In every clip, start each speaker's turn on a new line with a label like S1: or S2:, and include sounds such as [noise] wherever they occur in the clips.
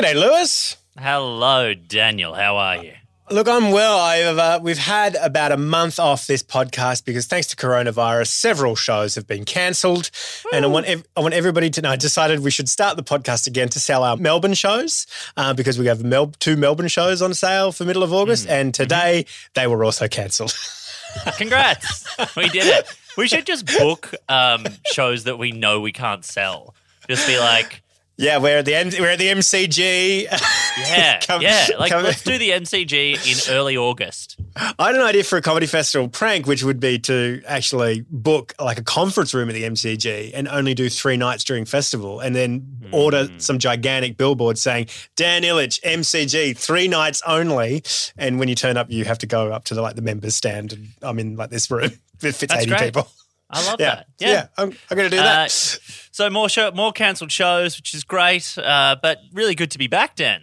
S1: G'day, Lewis.
S2: Hello, Daniel. How are you?
S1: Look, I'm well. I've uh, we've had about a month off this podcast because thanks to coronavirus, several shows have been cancelled, and I want ev- I want everybody to know. I decided we should start the podcast again to sell our Melbourne shows uh, because we have Mel- two Melbourne shows on sale for middle of August, and today they were also cancelled. [laughs]
S2: Congrats. we did it. We should just book um, shows that we know we can't sell. Just be like,
S1: yeah, we're at the we're at the MCG. [laughs]
S2: yeah,
S1: Come-
S2: yeah. Like,
S1: come-
S2: let's do the MCG in [laughs] early August.
S1: I had an idea for a comedy festival prank, which would be to actually book like a conference room at the MCG and only do three nights during festival, and then hmm. order some gigantic billboard saying Dan Ilic MCG three nights only. And when you turn up, you have to go up to the like the members stand, and I'm in like this room [laughs] that fits
S2: That's
S1: eighty
S2: great.
S1: people.
S2: I love
S1: Yeah,
S2: that.
S1: yeah,
S2: Yeah.
S1: I'm, I'm going to do
S2: Uh,
S1: that.
S2: so more show, more cancelled shows, which is great, uh, but really good to be back, Dan.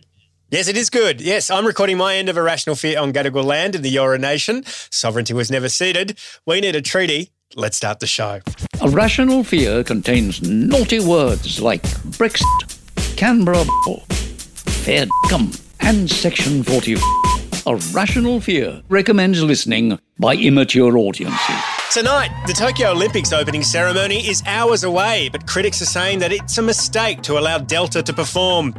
S1: Yes, it is good. Yes, I'm recording my end of A Rational Fear on Gadigal land in the Eora Nation. Sovereignty was never ceded. We need a treaty. Let's start the show.
S3: A rational fear contains naughty words like Brexit, Canberra, fair cum, and Section 40. A rational fear recommends listening by immature audiences.
S1: Tonight, the Tokyo Olympics opening ceremony is hours away, but critics are saying that it's a mistake to allow Delta to perform.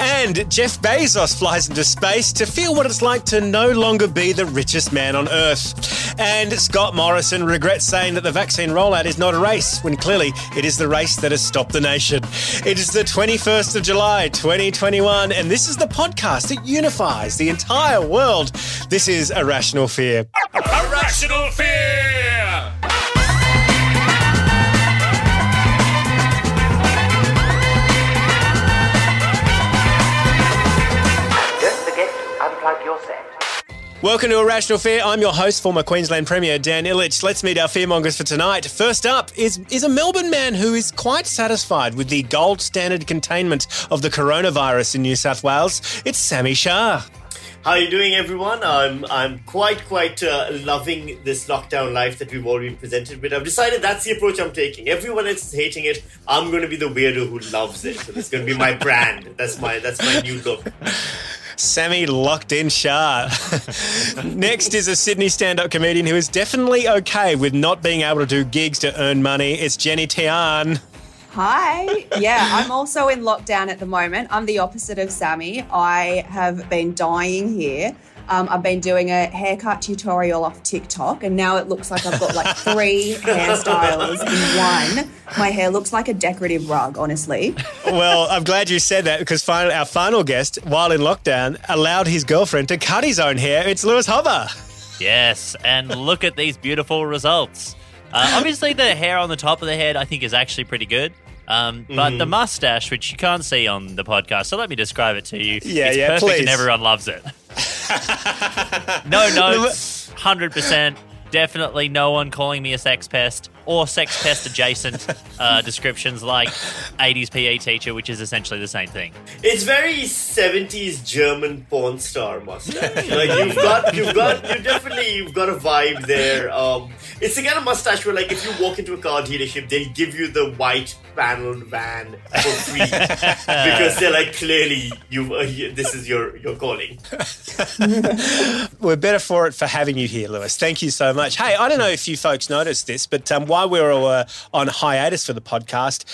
S1: And Jeff Bezos flies into space to feel what it's like to no longer be the richest man on Earth. And Scott Morrison regrets saying that the vaccine rollout is not a race, when clearly it is the race that has stopped the nation. It is the 21st of July, 2021, and this is the podcast that unifies the entire world. This is A Rational Fear.
S4: Irrational fear!
S1: Welcome to A Rational Fear. I'm your host, former Queensland Premier Dan Ilic. Let's meet our fearmongers for tonight. First up is, is a Melbourne man who is quite satisfied with the gold standard containment of the coronavirus in New South Wales. It's Sami Shah.
S5: How are you doing, everyone? I'm I'm quite quite uh, loving this lockdown life that we've all been presented with. I've decided that's the approach I'm taking. Everyone else is hating it. I'm going to be the weirdo who loves it. So it's going to be my brand. That's my that's my new look. [laughs]
S1: Sami locked in Shah. [laughs] Next is a Sydney stand up comedian who is definitely okay with not being able to do gigs to earn money. It's Jenny Tian.
S6: Hi. Yeah, I'm also in lockdown at the moment. I'm the opposite of Sami. I have been dying here. Um, I've been doing a haircut tutorial off TikTok, and now it looks like I've got like [laughs] three hairstyles in one. My hair looks like a decorative rug, honestly.
S1: Well, I'm glad you said that because final, our final guest, while in lockdown, allowed his girlfriend to cut his own hair. It's Lewis Hobba.
S2: Yes, and look at these beautiful results. Uh, obviously, the hair on the top of the head, I think, is actually pretty good. Um, but
S1: Mhm.
S2: the mustache, which you can't see on the podcast, so let me describe it to you.
S1: Yeah,
S2: it's
S1: yeah,
S2: perfect
S1: please.
S2: and everyone loves it. [laughs] no notes, [laughs] hundred percent. Definitely no one calling me a sex pest or sex pest adjacent uh, [laughs] descriptions like 80s PE teacher, which is essentially the same thing.
S5: It's very 70s German porn star mustache. like you've got, you've got, you definitely, you've got a vibe there. Um, it's the kind of mustache where, like, if you walk into a car dealership, they'll give you the white paneled van for free [laughs] because they're like, clearly, you, uh, this is your your calling. [laughs]
S1: We're better for it for having you here, Lewis. Thank you so much. Hey, I don't know if you folks noticed this, but um, while we were uh, on hiatus for the podcast,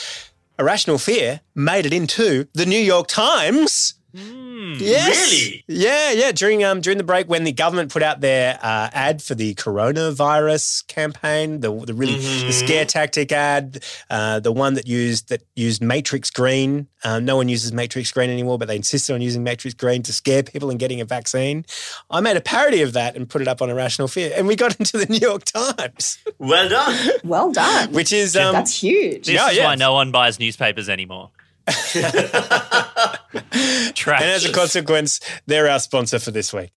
S1: A Rational Fear made it into the New York Times. Yes.
S5: Really?
S1: Yeah, yeah. During um during the break when the government put out their uh, ad for the coronavirus campaign, the the really the scare tactic ad, uh, the one that used that used Matrix Green. Uh, no one uses Matrix Green anymore, but they insisted on using Matrix Green to scare people and getting a vaccine. I made a parody of that and put it up on A Rational Fear, and we got [laughs] into the New York Times,
S5: Well done.
S6: Well done.
S1: which is um,
S6: That's huge.
S2: This
S1: Yeah,
S2: is
S1: yeah.
S2: why no one buys newspapers anymore. [laughs] Trash.
S1: And as a consequence, they're our sponsor for this week.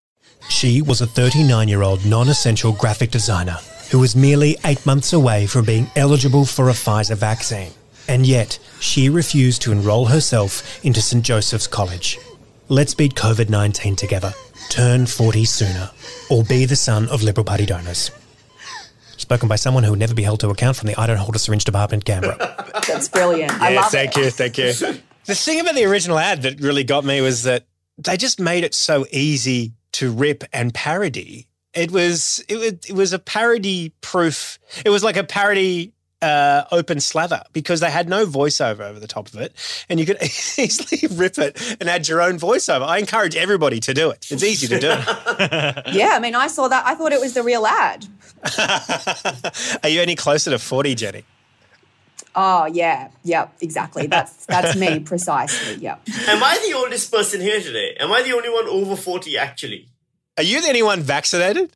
S1: She was a 39 year old non essential graphic designer who was merely eight months away from being eligible for a Pfizer vaccine. And yet, she refused to enrol herself into St. Joseph's College. Let's beat COVID 19 together. Turn 40 sooner. Or be the son of Liberal Party donors. Spoken by someone who would never be held to account from the I don't hold a syringe department, Canberra. [laughs]
S6: That's brilliant. I love
S1: thank
S6: it.
S1: you, thank you. the thing about the original ad that really got me was that they just made it so easy to rip and parody. It was it was it was a parody proof. It was like a parody uh, open slather because they had no voiceover over the top of it, and you could [laughs] easily rip it and add your own voiceover. I encourage everybody to do it. It's easy to do. [laughs]
S6: Yeah, I mean, I saw that. I thought it was the real ad. [laughs]
S1: Are you any closer to forty, Jenny?
S6: Oh, yeah. Yep, exactly. That's that's me precisely. Yep.
S5: Am I the oldest person here today? Am I the only one over 40 actually?
S1: Are you the anyone vaccinated?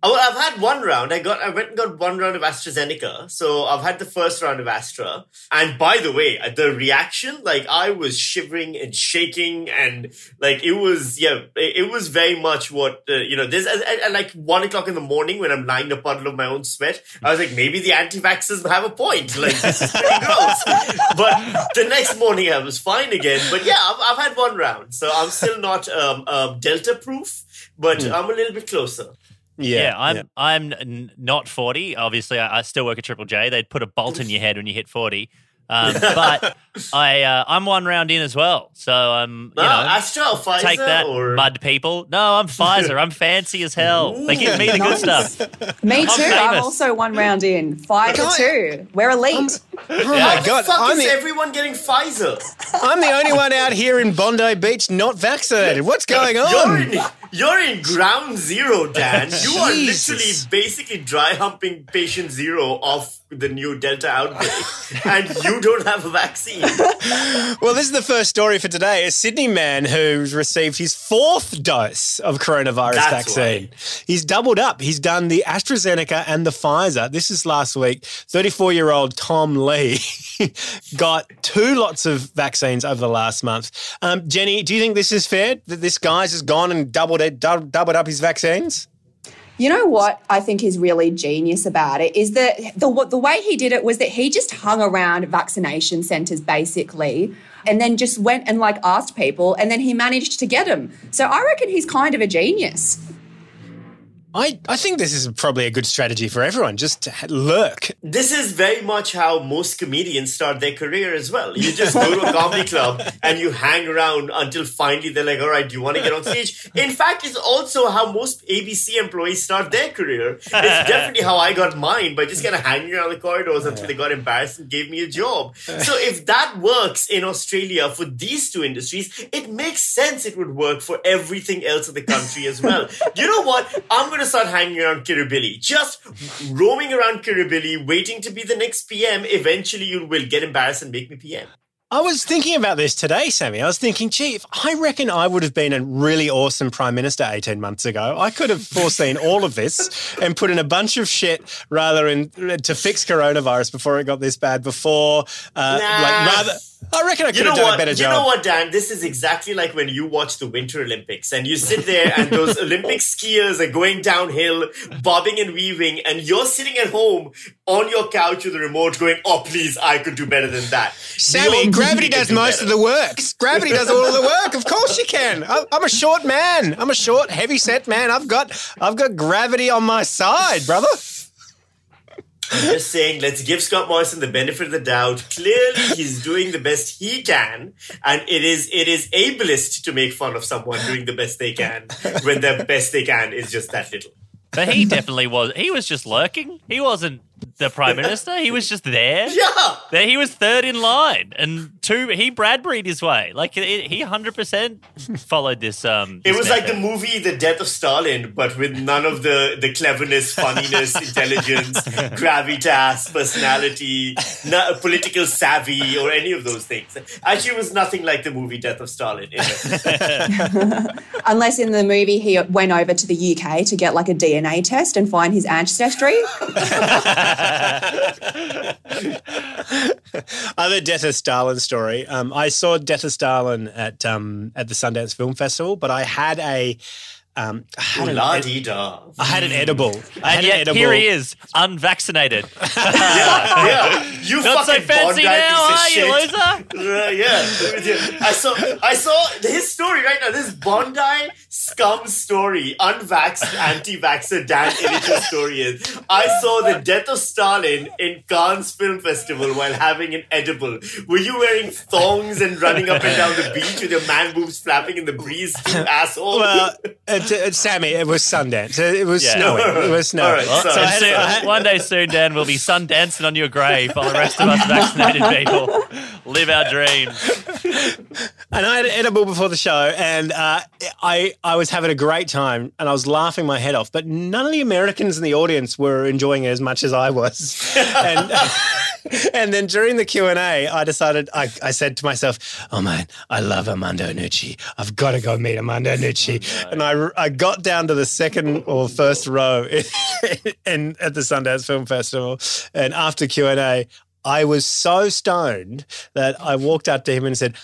S5: Oh, I've had one round. I got, I went and got one round of AstraZeneca. So I've had the first round of Astra. And by the way, the reaction, like I was shivering and shaking and like it was, yeah, it, was very much what, uh, you know, this, at, at, like one o'clock in the morning when I'm lying in a puddle of my own sweat, I was like, maybe the anti-vaxxers have a point. Like this is pretty gross. [laughs] but the next morning I was fine again. But yeah, I've, I've had one round. So I'm still not, um, um Delta proof, but I'm a little bit closer.
S2: Yeah, I'm I'm not 40. Obviously, I, I still work at Triple J. They'd put a bolt in your head when you hit 40. Um, [laughs] but I uh, I'm one round in as well. So um, you
S5: No,
S2: know,
S5: Astra or Pfizer
S2: take that,
S5: or-
S2: mud people. No, I'm Pfizer. I'm [laughs] fancy as hell. They give me the good stuff.
S6: Me
S2: I'm
S6: too. I'm, also one round in. Five to two. We're elite.
S1: Oh
S5: Why
S1: my
S5: the
S1: god!
S5: fuck
S1: I'm
S5: is
S1: the,
S5: everyone getting Pfizer?
S1: I'm the only one out here in Bondi Beach not vaccinated. What's going [laughs]
S5: You're
S1: on?
S5: You're in ground zero, Dan. You are [laughs] literally basically dry humping patient zero of the new Delta outbreak, [laughs] and you don't have a vaccine.
S1: Well, this is the first story for today. A Sydney man who's received his fourth dose of coronavirus
S5: That's
S1: vaccine. He's doubled up. He's done the AstraZeneca and the Pfizer. This is last week. 34 year old Tom Lee [laughs] got two lots of vaccines over the last month. Um, Jenny, do you think this is fair that this guy's just gone and doubled it, doubled up his vaccines?
S6: You know what I think is really genius about it is that the the way he did it was that he just hung around vaccination centres basically, and then just went and like asked people, and then he managed to get them. So I reckon he's kind of a genius.
S1: I, I think this is probably a good strategy for everyone, just to lurk.
S5: This is very much how most comedians start their career as well. You just go to a comedy [laughs] club and you hang around until finally they're like, all right, do you want to get on stage? In fact, it's also how most ABC employees start their career. It's [laughs] definitely how I got mine by just kind of hanging around the corridors until they got embarrassed and gave me a job. So if that works in Australia for these two industries, it makes sense it would work for everything else in the country as well. You know what? I'm going to start hanging around Kirribilli. Just roaming around Kirribilli, waiting to be the next PM. Eventually, you will get embarrassed and make me PM.
S1: I was thinking about this today, Sami. I was thinking, gee, if I reckon I would have been a really awesome prime minister 18 months ago. I could have foreseen all of this and put in a bunch of shit rather in to fix coronavirus before it got this bad. Before, uh,
S5: Nah.
S1: like rather. I reckon I could
S5: You know
S1: have done
S5: what?
S1: a better
S5: you
S1: job.
S5: know what, Dan? This is exactly like when you watch the Winter Olympics and you sit there and those [laughs] Olympic skiers are going downhill, bobbing and weaving, and you're sitting at home on your couch with the remote going, "Oh, please, I could do better than that."
S1: Sami,
S5: Your
S1: gravity does
S5: do
S1: most
S5: better.
S1: of the work. Gravity does all of the work. Of course you can. I'm a short man. I'm a short, heavy set man. I've got, I've got gravity on my side, brother.
S5: I'm just saying, let's give Scott Morrison the benefit of the doubt. Clearly, he's doing the best he can, and it is it is ableist to make fun of someone doing the best they can when the best they can is just that little.
S2: But he definitely was. He was just lurking. He wasn't the prime [laughs] minister. He was just there.
S5: Yeah.
S2: There, he was third in line, and two. He Bradbury'd his way. Like it, he hundred percent followed this. Um,
S5: It
S2: this
S5: was like the movie The Death of Stalin, but with none of the, the cleverness, funniness, [laughs] intelligence, gravitas, personality, no, political savvy, or any of those things. Actually, it was nothing like the movie Death of Stalin. [laughs]
S6: Unless in the movie he went over to the UK to get like a DNA test and find his ancestry. [laughs]
S1: Other Death of Stalin story. Um, I saw Death of Stalin at um, at the Sundance Film Festival, but I had a um, I had, an,
S5: La da.
S1: I had an edible. I had
S2: And
S1: an
S2: yet
S1: edible.
S2: here he is, unvaccinated. [laughs]
S5: Yeah, you
S2: Not so fancy
S5: Bondi
S2: now, are
S5: piece
S2: you,
S5: of
S2: loser?
S5: Uh, yeah, I saw. I saw his story right now. This Bondi scum story, unvaxxed, anti-vaxxer Dan Ilic's story is. I saw the death of Stalin in Cannes Film Festival while having an edible. Were you wearing thongs and running up and down the beach with your man boobs flapping in the breeze, you [laughs] asshole?
S1: Well, uh, t- uh, Sami, it was Sundance. It was
S2: Yeah.
S1: snowing. [laughs] It was snowing.
S5: All right,
S2: Well,
S5: sorry.
S2: and soon-
S1: had-
S2: one day soon, Dan, we'll be sun dancing on your grave while the rest of us vaccinated people live our dreams.
S1: And I had an edible before the show, and uh, I I was having a great time, and I was laughing my head off. But none of the Americans in the audience were enjoying it as much as I was. [laughs] and [laughs] and then during the Q and A, I decided I, I said to myself, "Oh man, I love Armando Iannucci. I've got to go meet Armando oh, Nucci." And I I got down to the second or first row in, [laughs] in at the Sundance Film Festival, and after Q and A. I was so stoned that I walked up to him and said,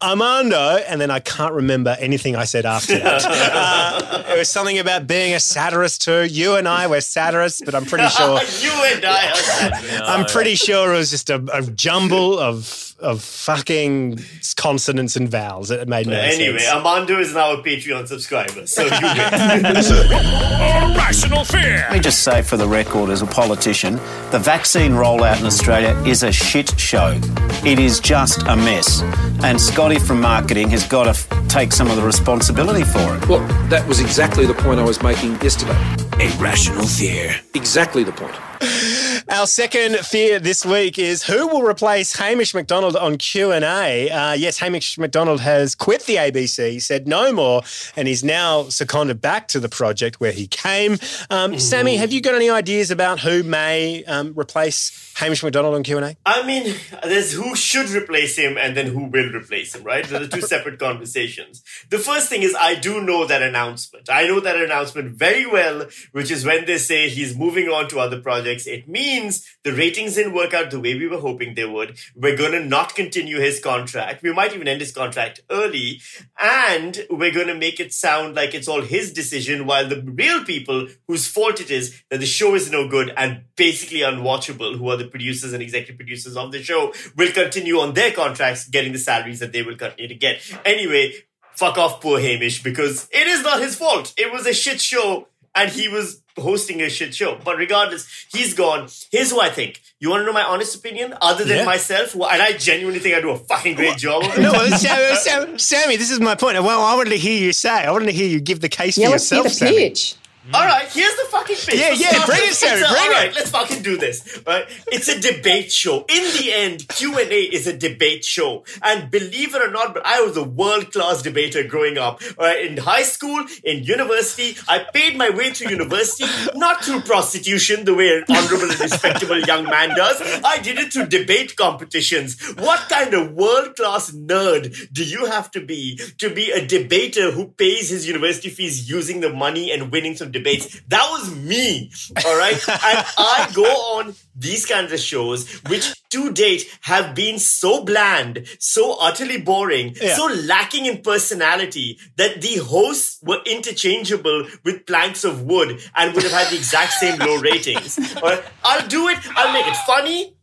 S1: Armando, and then I can't remember anything I said after that. [laughs] Uh, it was something about being a satirist too. You and I were satirists, but I'm pretty [laughs] sure
S5: you and I are satirists.
S1: I'm pretty sure it was just a, a jumble of of fucking consonants and vowels. It made no sense.
S5: Anyway,
S1: sense.
S5: Armando is now a Patreon subscriber, so you win. [laughs]
S4: Irrational fear.
S7: Let me just say for the record, as a politician, the vaccine rollout in Australia is a shit show. It is just a mess. And Scotty from marketing has got to f- take some of the responsibility for it.
S8: Well, that was exactly the point I was making yesterday.
S4: Irrational fear.
S8: Exactly the point. [laughs]
S1: Our second fear this week is who will replace Hamish Macdonald on Q and A. Uh, yes, Hamish Macdonald has quit the ABC, said no more, and he's now seconded back to the project where he came. Um, Sami, have you got any ideas about who may um, replace Hamish Macdonald on Q and A?
S5: I mean, there's who should replace him and then who will replace him, right? They're the two [laughs] separate conversations. The first thing is I do know that announcement. I know that announcement very well, which is when they say he's moving on to other projects. It means the ratings didn't work out the way we were hoping they would. We're going to not continue his contract. We might even end his contract early. And we're going to make it sound like it's all his decision while the real people whose fault it is that the show is no good and basically unwatchable, who are the producers and executive producers of the show, will continue on their contracts getting the salaries that they will continue to get. Anyway, fuck off poor Hamish because it is not his fault. It was a shit show and he was hosting a shit show. But regardless, he's gone. Here's who I think. You want to know my honest opinion? Other than
S1: Yeah.
S5: myself, who- and I genuinely think I do a fucking great job.
S1: No, well, Sam, [laughs] Sam, Sami, this is my point. Well, I wanted to hear you say. I wanted to hear you give the case
S6: Yeah,
S1: for
S6: let's hear
S1: yourself,
S6: the Sami.
S5: All right, here's the fucking pitch.
S1: Yeah, yeah, bring it,
S5: it's
S1: bring
S5: all
S1: it.
S5: right, let's fucking do this. Right, it's a debate show. In the end, Q and A is a debate show, and believe it or not, but I was a world class debater growing up. All right, in high school, in university, I paid my way through university, not through prostitution, the way an honorable and respectable young man does. I did it through debate competitions. What kind of world class nerd do you have to be to be a debater who pays his university fees using the money and winning some debates? That was me, all right? and I go on these kinds of shows, which to date have been so bland, so utterly boring,
S1: Yeah.
S5: so lacking in personality that the hosts were interchangeable with planks of wood and would have had the exact same low [laughs] ratings. Right? I'll do it. I'll make it funny.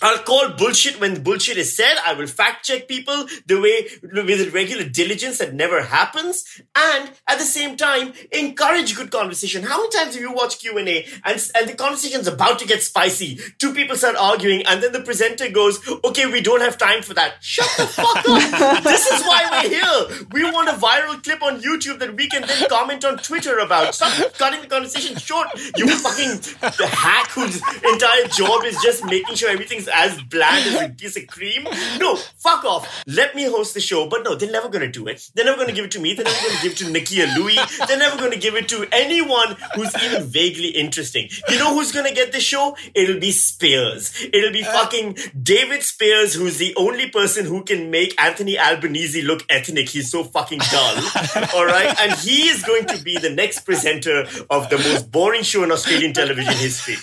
S5: I'll call bullshit when bullshit is said. I will fact check people the way with regular diligence that never happens, and at the same time encourage good conversation. How many times have you watched Q and A and and the conversation's about to get spicy? Two people start arguing, and then the presenter goes, "Okay, we don't have time for that." Shut the fuck up. [laughs] this is why we're here. We want a viral clip on YouTube that we can then comment on Twitter about. Stop cutting the conversation short. You fucking hack whose entire job is just making sure everything's as bland as a piece of cream. No, fuck off. Let me host the show. But no, they're never going to do it. They're never going to give it to me. They're never going to give it to Nikki Nakkiah Lui. They're never going to give it to anyone who's even vaguely interesting. You know who's going to get the show? It'll be Speers. It'll be uh. fucking David Speers, who's the only person who can make Anthony Albanese look ethnic. He's so fucking dull. [laughs] All right? And he is going to be the next presenter of the most boring show in Australian television history.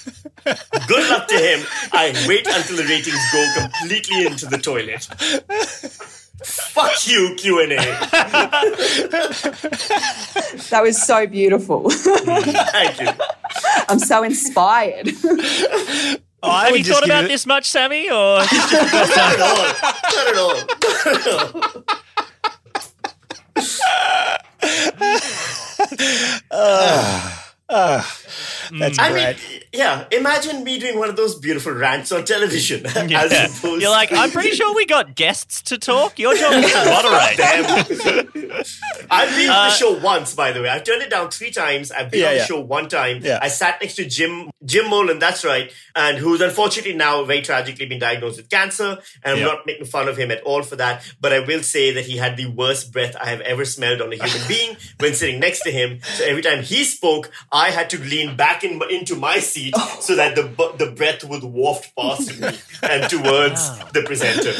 S5: Good luck to him. I wait until the ratings go completely into the toilet. Fuck you, Q and A.
S6: That was so beautiful.
S5: Thank you.
S6: I'm so inspired.
S1: I
S2: Have you thought about
S1: it-
S2: this much, Sami? Or [laughs]
S5: Not at all. Not at all. Not at all.
S1: That's
S5: I
S1: great.
S5: mean, yeah. Imagine me doing one of those beautiful rants on television. [laughs] As
S2: Yeah.
S5: opposed
S2: You're like, I'm pretty sure we got guests to talk. Your job is to [laughs] moderate. [laughs]
S5: I've been on
S2: Uh,
S5: the show once, by the way. I've turned it down three times. I've been
S1: Yeah,
S5: on the
S1: yeah.
S5: show one time.
S1: Yeah.
S5: I sat next to Jim Jim Molan, that's right, and who's unfortunately now very tragically been diagnosed with cancer. And I'm
S1: Yeah.
S5: not making fun of him at all for that, but I will say that he had the worst breath I have ever smelled on a human being when sitting next to him. So every time he spoke, I had to lean back in, into my seat so that the the breath would waft past me [laughs] and towards the presenter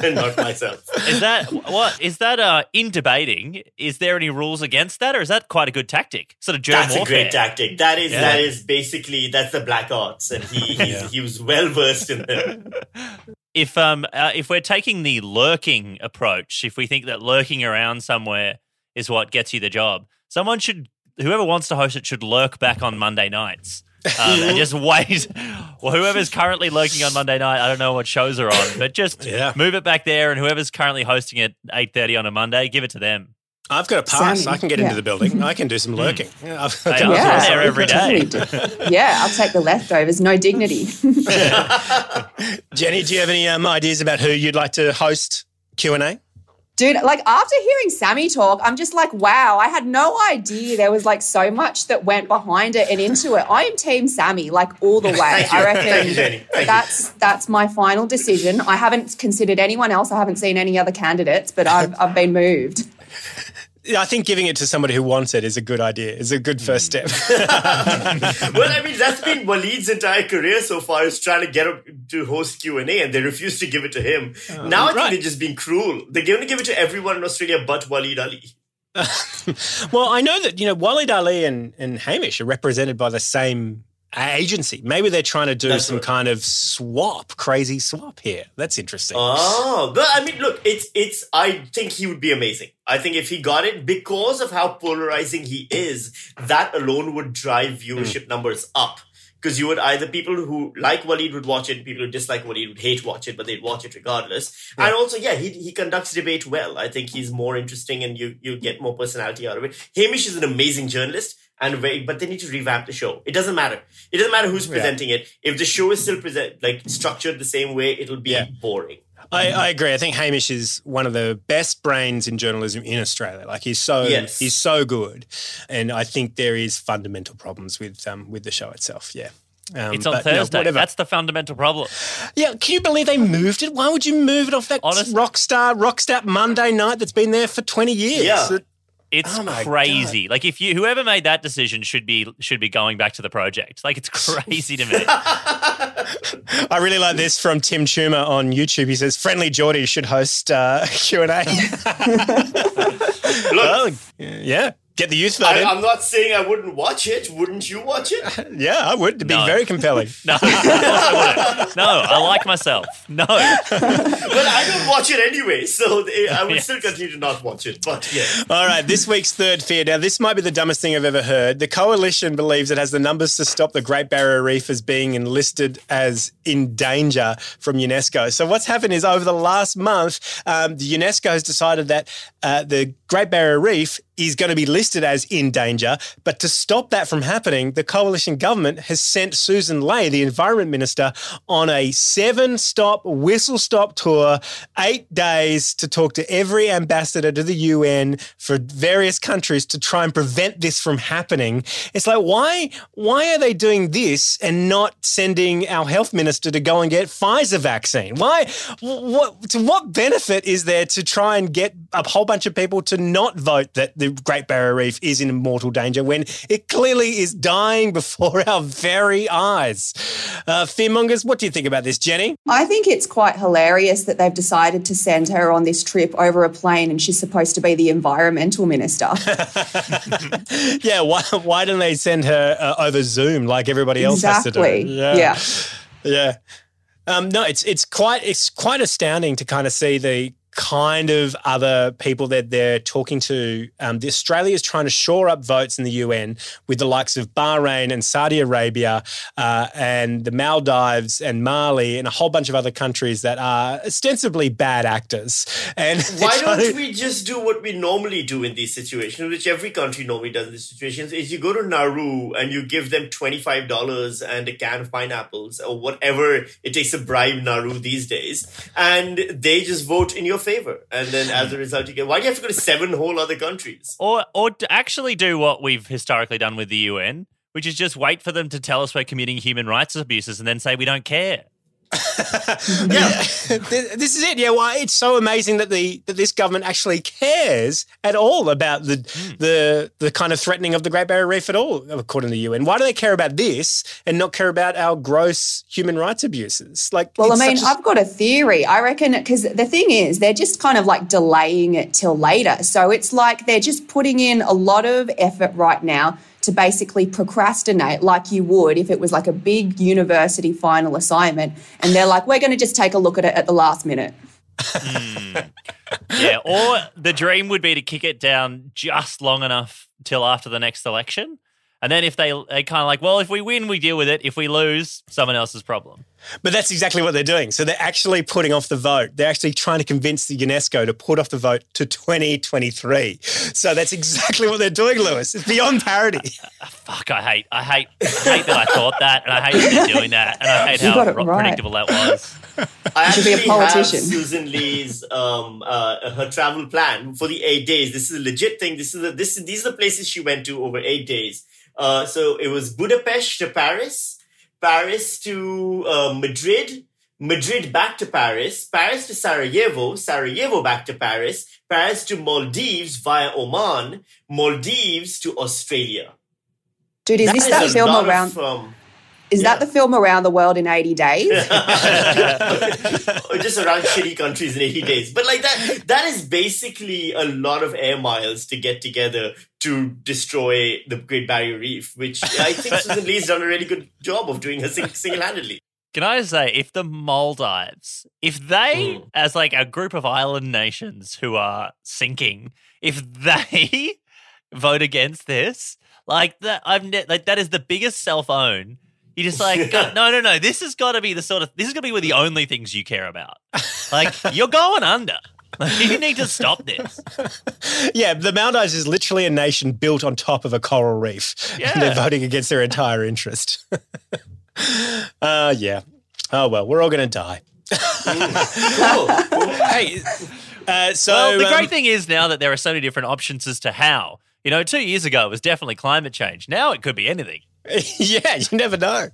S5: [laughs] and not myself.
S2: Is that what? Is that uh, in debating? Is there any rules against that, or is that quite a good tactic? Sort of germ
S5: That's a great tactic. That is
S2: Yeah.
S5: that is basically that's the black arts, and he he's, he was well versed in them. [laughs]
S2: if um uh, if we're taking the lurking approach, if we think that lurking around somewhere is what gets you the job, someone should whoever wants to host it should lurk back on Monday nights. Um, and just [laughs] wait. Well, whoever's currently lurking on Monday night, I don't know what shows are on, but just
S1: Yeah.
S2: move it back there. And whoever's currently hosting it eight thirty on a Monday, give it to them.
S1: I've got a pass.
S6: Sami,
S1: I can get
S6: yeah.
S1: into the building. I can do some lurking. Yeah, I've got
S2: Hey,
S1: no
S2: I'm
S6: Yeah.
S2: there every day.
S6: Definitely do. Yeah, I'll take the leftovers. No dignity. [laughs]
S1: Jenny, do you have any um, ideas about who you'd like to host Q and A?
S6: Dude, like after hearing Sami talk, I'm just like, wow, I had no idea there was like so much that went behind it and into it. I am team Sami, like all the [laughs] way. I reckon
S5: Thank you, Jenny. Thank you.
S6: that's that's my final decision. I haven't considered anyone else. I haven't seen any other candidates, but I've I've been moved. [laughs]
S1: I think giving it to somebody who wants it is a good idea. Is a good first step. [laughs]
S5: well, I mean that's been Waleed's entire career so far is trying to get him to host Q and A, and they refuse to give it to him. Oh, now I think
S1: right.
S5: they're just being cruel. They're going to give it to everyone in Australia but Waleed Aly. [laughs]
S1: well, I know that you know Waleed Aly and, and Hamish are represented by the same agency. Maybe they're trying to do
S5: That's
S1: some
S5: right.
S1: kind of swap, crazy swap here. That's interesting.
S5: Oh, but I mean, look, it's it's. I think he would be amazing. I think if he got it, because of how polarizing he is, that alone would drive hmm. viewership numbers up. Because you would either people who like Waleed would watch it, people who dislike Waleed would hate watch it, but they'd watch it regardless. And also, yeah, he he conducts debate well. I think he's more interesting, and you you get more personality out of it. Hamish is an amazing journalist. And very, but they need to revamp the show. It doesn't matter. It doesn't matter who's presenting it. If the show is still present like structured the same way, it'll be
S1: Yeah.
S5: boring.
S1: I, I agree. I think Hamish is one of the best brains in journalism in Australia. Like he's so
S5: Yes.
S1: he's so good, and I think there is fundamental problems with um, with the show itself. Yeah. Um,
S2: It's on
S1: but,
S2: Thursday.
S1: whatever.
S2: That's the fundamental problem.
S1: yeah, can you believe they moved it? Why would you move it off that
S2: Honest-
S1: Rockstar Rockstar Monday night that's been there for twenty years?
S5: Yeah.
S2: It's
S1: Oh my
S2: crazy. Like if you whoever made that decision should be should be going back to the project. Like it's crazy to me. [laughs]
S1: I really like this from Tim Schumer on YouTube. He says, "Friendlyjordies should host uh, [laughs] Q and A." [laughs]
S5: Look,
S1: Well, yeah, Get the youth vote
S5: I,
S1: in.
S5: I'm not saying I wouldn't watch it. Wouldn't you watch it? [laughs]
S1: yeah, I would. It'd be
S2: No.
S1: very compelling. [laughs]
S2: No, of I wouldn't. no, I like myself. No. [laughs]
S5: well, I don't watch it anyway, so I would
S2: Yes.
S5: still continue to not watch it. But yeah.
S1: All right, this week's third fear. Now, this might be the dumbest thing I've ever heard. The coalition believes it has the numbers to stop the Great Barrier Reef as being enlisted as in danger from UNESCO. So, what's happened is over the last month, um, the UNESCO has decided that uh, the Great Barrier Reef is going to be listed as in danger. But to stop that from happening, the coalition government has sent Susan Ley, the environment minister, on a seven stop, whistle stop tour, eight days to talk to every ambassador to the UN for various countries to try and prevent this from happening. It's like, why, why are they doing this and not sending our health minister to go and get Pfizer vaccine? Why, what, to what benefit is there to try and get a whole bunch of people to not vote that the Great Barrier Reef is in mortal danger when it clearly is dying before [laughs] our very eyes? Uh, Fearmongers, what do you think about this, Jenny?
S6: I think it's quite hilarious that they've decided to send her on this trip over a plane and she's supposed to be the environmental minister. [laughs] [laughs]
S1: yeah, why, why didn't they send her uh, over Zoom like everybody else has to do?
S6: Exactly. Yeah.
S1: Yeah. Um, no, it's it's quite it's quite astounding to kind of see the kind of other people that they're talking to. Um, the Australia is trying to shore up votes in the UN with the likes of Bahrain and Saudi Arabia uh, and the Maldives and Mali and a whole bunch of other countries that are ostensibly bad actors. And [laughs]
S5: Why don't
S1: to-
S5: we just do what we normally do in these situations, which every country normally does in these situations, is you go to Nauru and you give them $25 and a can of pineapples or whatever it takes to bribe Nauru these days, and they just vote in your favor. And then as a result, you get, why do you have to go to seven whole other countries?
S2: Or, or to actually do what we've historically done with the UN, which is just wait for them to tell us we're committing human rights abuses and then say we don't care. [laughs]
S1: yeah, [laughs] this is it. Yeah, well, it's so amazing that the that this government actually cares at all about the hmm. the the kind of threatening of the Great Barrier Reef at all, according to the UN. Why do they care about this and not care about our gross human rights abuses? Like,
S6: Well, I mean,
S1: a-
S6: I've got a theory. I reckon because the thing is, they're just kind of like delaying it till later. So it's like they're just putting in a lot of effort right now to basically procrastinate like you would if it was like a big university final assignment. And they're like, we're going to just take a look at it at the last minute. Hmm.
S2: Yeah, or the dream would be to kick it down just long enough till after the next election. And then if they they kind of like, well, if we win, we deal with it. If we lose, someone else's problem.
S1: But that's exactly what they're doing. So they're actually putting off the vote. They're actually trying to convince the UNESCO to put off the vote to 2023. So that's exactly what they're doing, Lewis. It's beyond parody. [laughs]
S2: Fuck, I hate, I hate, I hate that I thought that, and I hate that they're doing that, and I hate
S6: You
S2: how ro-
S6: right.
S2: predictable that was.
S5: I
S6: You should be a politician.
S5: have Susan Ley's um, uh, her travel plan for the eight days. This is a legit thing. This is a, this these are the places she went to over eight days. Uh, so it was Budapest to Paris, Paris to uh, Madrid, Madrid back to Paris, Paris to Sarajevo, Sarajevo back to Paris, Paris to Maldives via Oman, Maldives to Australia.
S6: Dude, is this
S5: is
S6: that film around?
S5: um,
S6: Is that the film around the world in 80 days? [laughs]
S5: or just around shitty countries in 80 days. But like that, that is basically a lot of air miles to get together to destroy the Great Barrier Reef, which I think [laughs] Susan Ley's done a really good job of doing her single-handedly.
S2: Can I say, if the Maldives, if they, hmm. as like a group of island nations who are sinking, if they [laughs] vote against this, like that, I've ne- like that is the biggest self own. You just like [laughs] go, no, no, no. This has got to be the sort of this is going to be one of the only things you care about. Like [laughs] you're going under. Like, you need to stop this.
S1: Yeah, the Maldives is literally a nation built on top of a coral reef.
S2: Yeah. [laughs]
S1: And they're voting against their entire interest. uh, yeah. Oh, well, we're all going to die. hey, uh, so.
S2: well, the
S1: um,
S2: great thing is now that there are so many different options as to how. You know, two years ago it was definitely climate change. Now it could be anything. [laughs]
S1: yeah, you never know.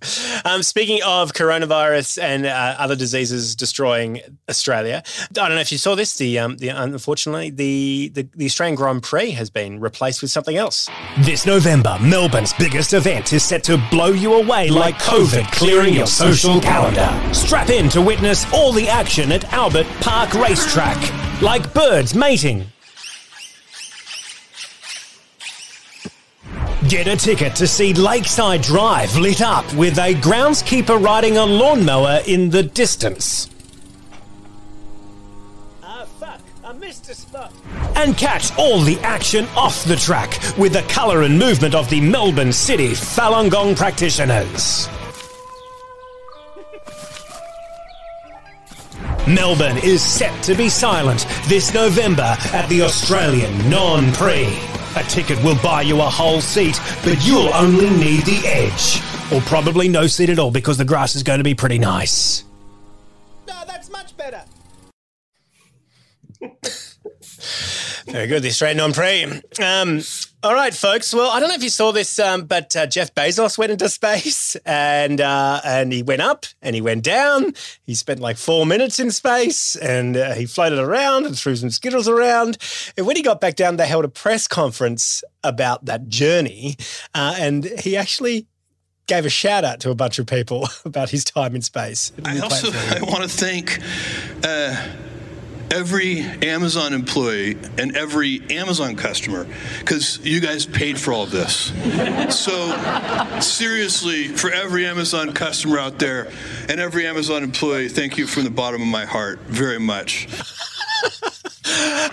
S1: Um, speaking of coronavirus and uh, other diseases destroying Australia, I don't know if you saw this. The, um, the unfortunately, the, the the Australian Grand Prix has been replaced with something else.
S9: This November, Melbourne's biggest event is set to blow you away like COVID clearing your social calendar. Strap in to witness all the action at Albert Park Racetrack, like birds mating, Get a ticket to see Lakeside Drive lit up with a groundskeeper riding a lawnmower in the distance.
S1: Ah, fuck. I missed a spot.
S9: And catch all the action off the track with the colour and movement of the Melbourne City Falun Gong practitioners. [laughs] Melbourne is set to be silent this November at the Australian Non Prix. A ticket will buy you a whole seat, but you'll only need the edge. Or probably no seat at all because the grass is going to be pretty nice.
S1: No, that's much better. Very good, the Australian Non Prix. Um, all right, folks. Well, I don't know if you saw this, um, but uh, Jeff Bezos went into [laughs] space and uh, and he went up and he went down. He spent like four minutes in space and uh, he floated around and threw some skittles around. And when he got back down, they held a press conference about that journey, uh, and he actually gave a shout out to a bunch of people [laughs] about his time in space.
S10: I also I want to thank uh, every Amazon employee and every Amazon customer because you guys paid for all of this. So seriously, for every Amazon customer out there and every Amazon employee, thank you from the bottom of my heart very much.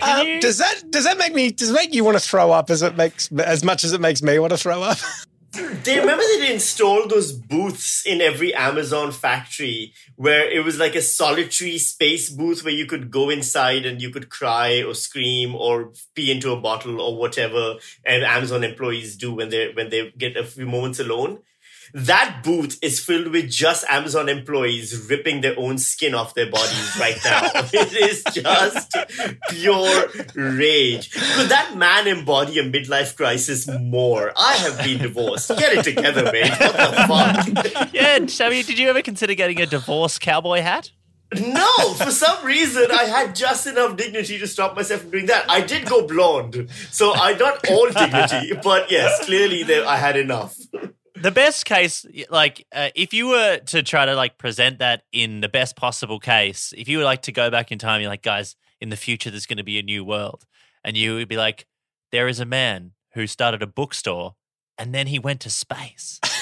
S1: Um, does that does that make me does it make you want to throw up as it makes as much as it makes me want to throw up? [laughs]
S5: They remember they installed those booths in every Amazon factory where it was like a solitary space booth where you could go inside and you could cry or scream or pee into a bottle or whatever and Amazon employees do when they when they get a few moments alone. That booth is filled with just Amazon employees ripping their own skin off their bodies right now. [laughs] [laughs] it is just pure rage. Could that man embody a midlife crisis more? I have been divorced. Get it together, mate. What the fuck? [laughs]
S2: yeah, Sami, did you ever consider getting a divorce cowboy hat?
S5: No, for some reason I had just enough dignity to stop myself from doing that. I did go blonde, so I got all dignity, but yes, clearly there, I had enough.
S2: The best case like uh, if you were to try to like present that in the best possible case if you were like to go back in time you're like guys in the future there's going to be a new world. And you would be like there is a man who started a bookstore and then he went to space [laughs]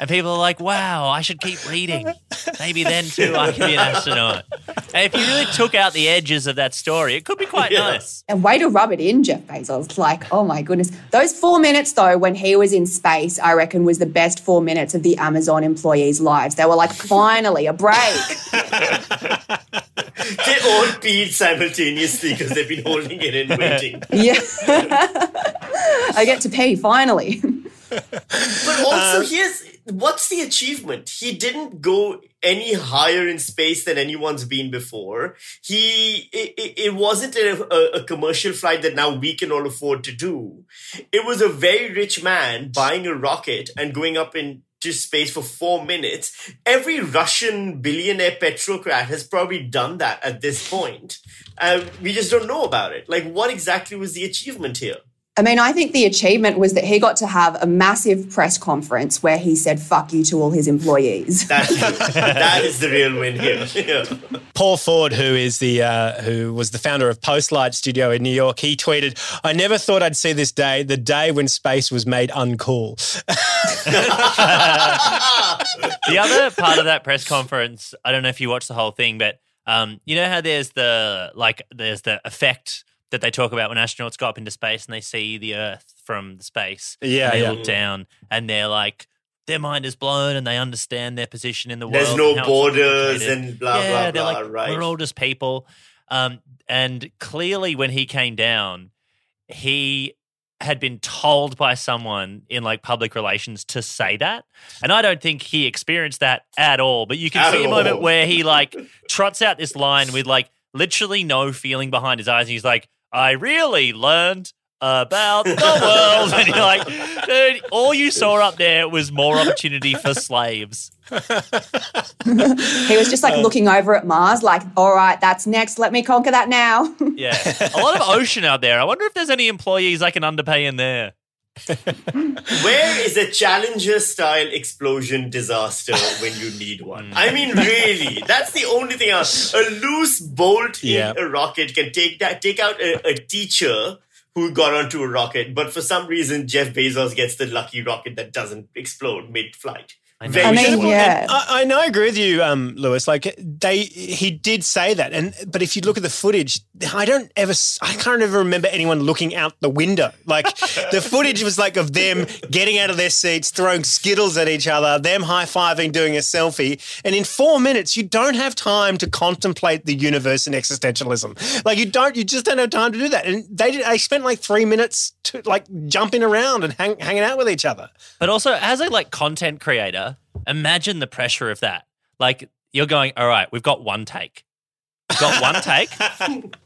S2: and people are like wow i should keep reading maybe then too i can be an astronaut and if you really took out the edges of that story it could be quite nice
S6: And way to rub it in, Jeff Bezos. Like, oh my goodness. Those four minutes, though, when he was in space, I reckon was the best four minutes of the Amazon employees' lives. They were like, finally, a break. [laughs]
S5: They all peed simultaneously because they've been holding it in waiting.
S6: yeah. [laughs] I get to pee, finally.
S5: But also, here's what's the achievement? He didn't go any higher in space than anyone's been before. He it, it- wasn't a, a, a commercial flight that now we can all afford to do. It was a very rich man buying a rocket and going up into space for four minutes. Every Russian billionaire petrocrat has probably done that at this point. Uh, we just don't know about it. Like, what exactly was the achievement here?
S6: I mean, I think the achievement was that he got to have a massive press conference where he said, fuck you to all his employees. [laughs]
S5: That's that is the real win here. Yeah. [laughs]
S1: Paul Ford, who is the uh, who was the founder of Postlight Studio in New York, he tweeted, "I never thought I'd see this day, the day when space was made uncool." [laughs]
S2: the other part of that press conference, I don't know if you watched the whole thing, but um, you know how there's the like there's the effect that they talk about when astronauts go up into space and they see the Earth from the space.
S1: Yeah,
S2: and they
S1: yeah.
S2: look down and they're like their mind is blown and they understand their position in the
S5: There's
S2: world.
S5: There's no
S2: and
S5: borders and blah,
S2: yeah,
S5: blah,
S2: they're
S5: blah,
S2: like,
S5: right.
S2: We're all just people. Um, and clearly, when he came down, he had been told by someone in like public relations to say that. And I don't think he experienced that at all. But you can
S5: At
S2: see a moment where he like [laughs] trots out this line with like literally no feeling behind his eyes. And he's like, I really learned about the world. and you're like, dude, all you saw up there was more opportunity for slaves.
S6: he was just like um, looking over at Mars, like, all right, that's next. Let me conquer that now. [laughs]
S2: Yeah. A lot of ocean out there. I wonder if there's any employees I can underpay in there. [laughs]
S5: Where is a Challenger style explosion disaster when you need one?
S2: Hmm.
S5: I mean, really, that's the only thing. Else. A loose bolt
S1: Yeah.
S5: in a rocket can take that, take out a, a teacher who got onto a rocket, but for some reason Jeff Bezos gets the lucky rocket that doesn't explode mid-flight. Very
S6: I mean, yeah.
S1: I, I know, I agree with you, um, Lewis. Like they, he did say that, and but if you look at the footage, I don't ever, s- I can't ever remember anyone looking out the window. Like the [laughs] footage was like of them getting out of their seats, throwing skittles at each other, them high fiving, doing a selfie, and in four minutes, you don't have time to contemplate the universe and existentialism. Like you don't, you just don't have time to do that. And they did, they spent like three minutes to like jumping around and hang, hanging out with each other.
S2: But also, as a like content creator, imagine the pressure of that. Like you're going, all right, we've got one take, we've got one take, [laughs]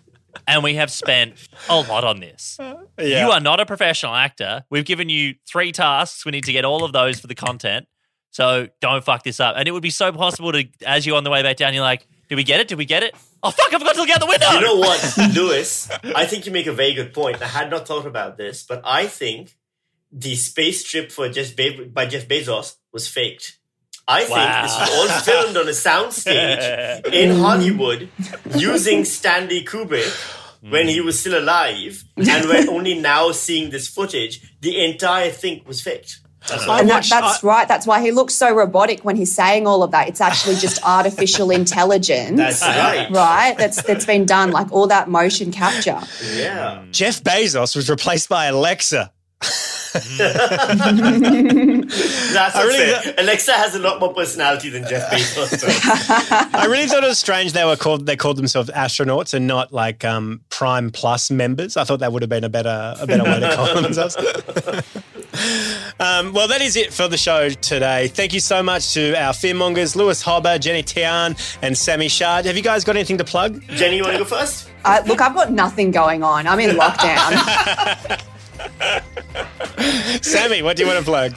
S2: and we have spent a lot on this.
S1: Yeah.
S2: You are not a professional actor. We've given you three tasks. We need to get all of those for the content. So don't fuck this up. And it would be so possible to, as you're on the way back down, you're like, did we get it? Did we get it? Oh fuck! I forgot to look out the window.
S5: You know what, [laughs] Lewis? I think you make a very good point. I had not thought about this, but I think the space trip for Jeff Be- by Jeff Bezos was faked. I think
S2: Wow.
S5: this was all filmed on a soundstage [laughs] in Hollywood using Stanley Kubrick when he was still alive, and we're [laughs] only now seeing this footage. The entire thing was faked. That's what
S6: and that, that's right. That's why he looks so robotic when he's saying all of that. It's actually just [laughs] artificial intelligence.
S5: That's right.
S6: Right? That's that's been done, like all that motion capture.
S5: Yeah. Hmm.
S1: Jeff Bezos was replaced by Alexa.
S5: That's
S1: I really
S5: what's fair. Alexa has a lot more personality than Jeff Bezos. does. [laughs]
S1: I really thought it was strange they were called they called themselves astronauts and not like um, Prime Plus members. I thought that would have been a better a better way to call [laughs] themselves. [laughs] um, well, that is it for the show today. Thank you so much to our fearmongers, Lewis Hobba, Jenny Tian, and Sami Shah. Have you guys got anything to plug?
S5: Jenny, you want to go first?
S6: Uh, look, I've got nothing going on. I'm in lockdown.
S1: Sami, what do you want to plug?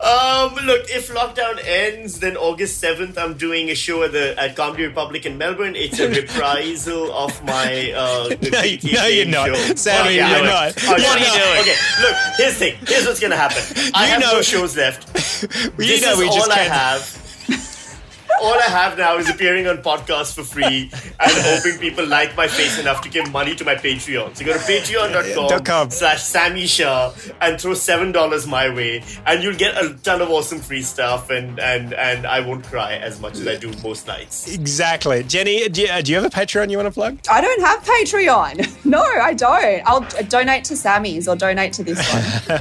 S5: Um, look, if lockdown ends, then August seventh, I'm doing a show at the at Comedy Republic in Melbourne. It's a reprisal of my uh, [laughs]
S1: No, you- no, you're not.
S5: show.
S1: Sami,
S5: Oh, yeah,
S1: you're not.
S5: Oh,
S1: What
S5: yeah.
S1: are you doing?
S5: Okay, look. Here's the thing. Here's what's gonna happen. I
S1: You
S5: have
S1: know-
S5: no shows left. [laughs]
S1: You
S5: this
S1: know
S5: is
S1: we just
S5: all I
S1: can't-
S5: have. All I have now is appearing on podcasts for free and hoping people like my face enough to give money to my Patreon. So go to patreon.com
S1: Dot com.
S5: slash Sami Shah and throw seven dollars my way and you'll get a ton of awesome free stuff and, and, and I won't cry as much as I do most nights.
S1: Exactly, Jenny. Do you, uh, do you have a Patreon you want to plug?
S6: I don't have Patreon. [laughs] No, I don't. I'll uh, donate to Sami's or donate to this one.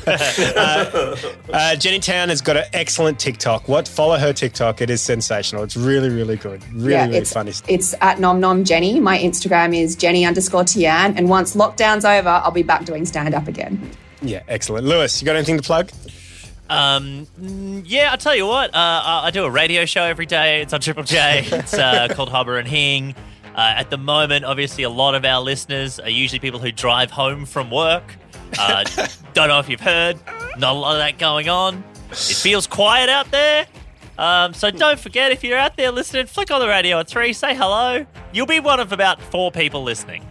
S6: [laughs]
S1: Uh, Jenny Tian has got an excellent TikTok. What follow her TikTok? It is sensational. It's really, really good. Really,
S6: yeah,
S1: really
S6: it's,
S1: funny.
S6: It's at nom nom Jenny. My Instagram is Jenny underscore Tian. And once lockdown's over, I'll be back doing stand up again.
S1: Yeah, excellent. Lewis, you got anything to plug?
S2: Um, yeah, I'll tell you what. Uh, I I do a radio show every day. It's on Triple J. [laughs] It's uh, called Hobba and Hing. Uh, at the moment, obviously, a lot of our listeners are usually people who drive home from work. Uh, [laughs] don't know if you've heard. Not a lot of that going on. It feels quiet out there. Um, so don't forget if you're out there listening, flick on the radio at three, say hello. You'll be one of about four people listening.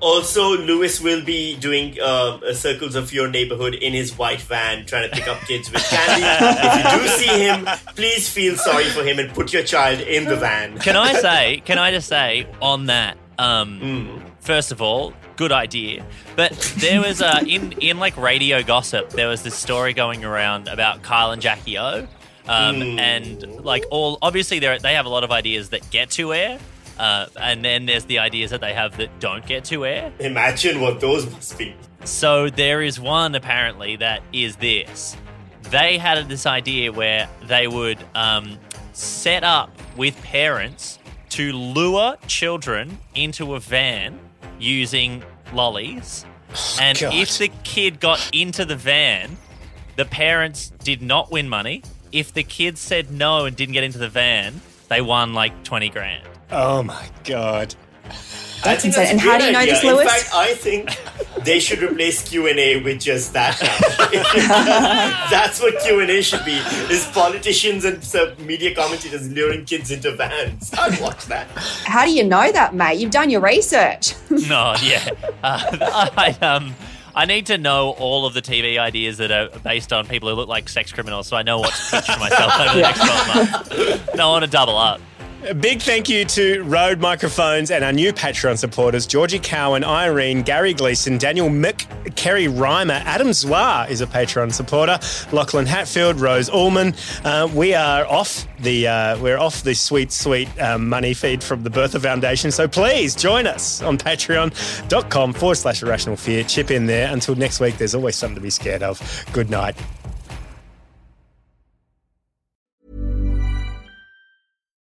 S5: Also, Lewis will be doing uh, uh, circles of your neighborhood in his white van, trying to pick up kids with candy. [laughs] if you do see him, please feel sorry for him and put your child in the van.
S2: Can I say? Can I just say on that? Um, First of all, good idea. But there was uh, in in like radio gossip, there was this story going around about Kyle and Jackie O, um, and like all obviously they they have a lot of ideas that get to air. Uh, and then there's the ideas that they have that don't get to air.
S5: Imagine what those must be.
S2: So there is one apparently that is this. They had this idea where they would um, set up with parents to lure children into a van using lollies. and
S1: God.
S2: if the kid got into the van, the parents did not win money. If the kids said no and didn't get into the van, they won like 20 grand.
S1: Oh my god.
S6: That's insane.
S5: a
S6: And how do you know
S5: idea.
S6: this,
S5: In
S6: Lewis?
S5: fact, I think they should replace Q and A with just that. [laughs] That's what Q and A should be: is politicians and media commentators luring kids into vans. I'd watch that.
S6: How do you know that, mate? You've done your research. [laughs]
S2: no, yeah. Uh, [laughs] I um, I need to know all of the TV ideas that are based on people who look like sex criminals, so I know what to pitch for myself over the next twelve months. No, I want to double up.
S1: A big thank you to Rode Microphones and our new Patreon supporters Georgie Cowan, Irene, Gary Gleason, Daniel Mick, Kerry Reimer, Adam Zwar is a Patreon supporter, Lachlan Hatfield, Rose Allman. Uh, we are off the uh, we're off the sweet sweet um, money feed from the Bertha Foundation. So please join us on Patreon.com forward slash A Rational Fear. Chip in there. Until next week, there's always something to be scared of. Good night.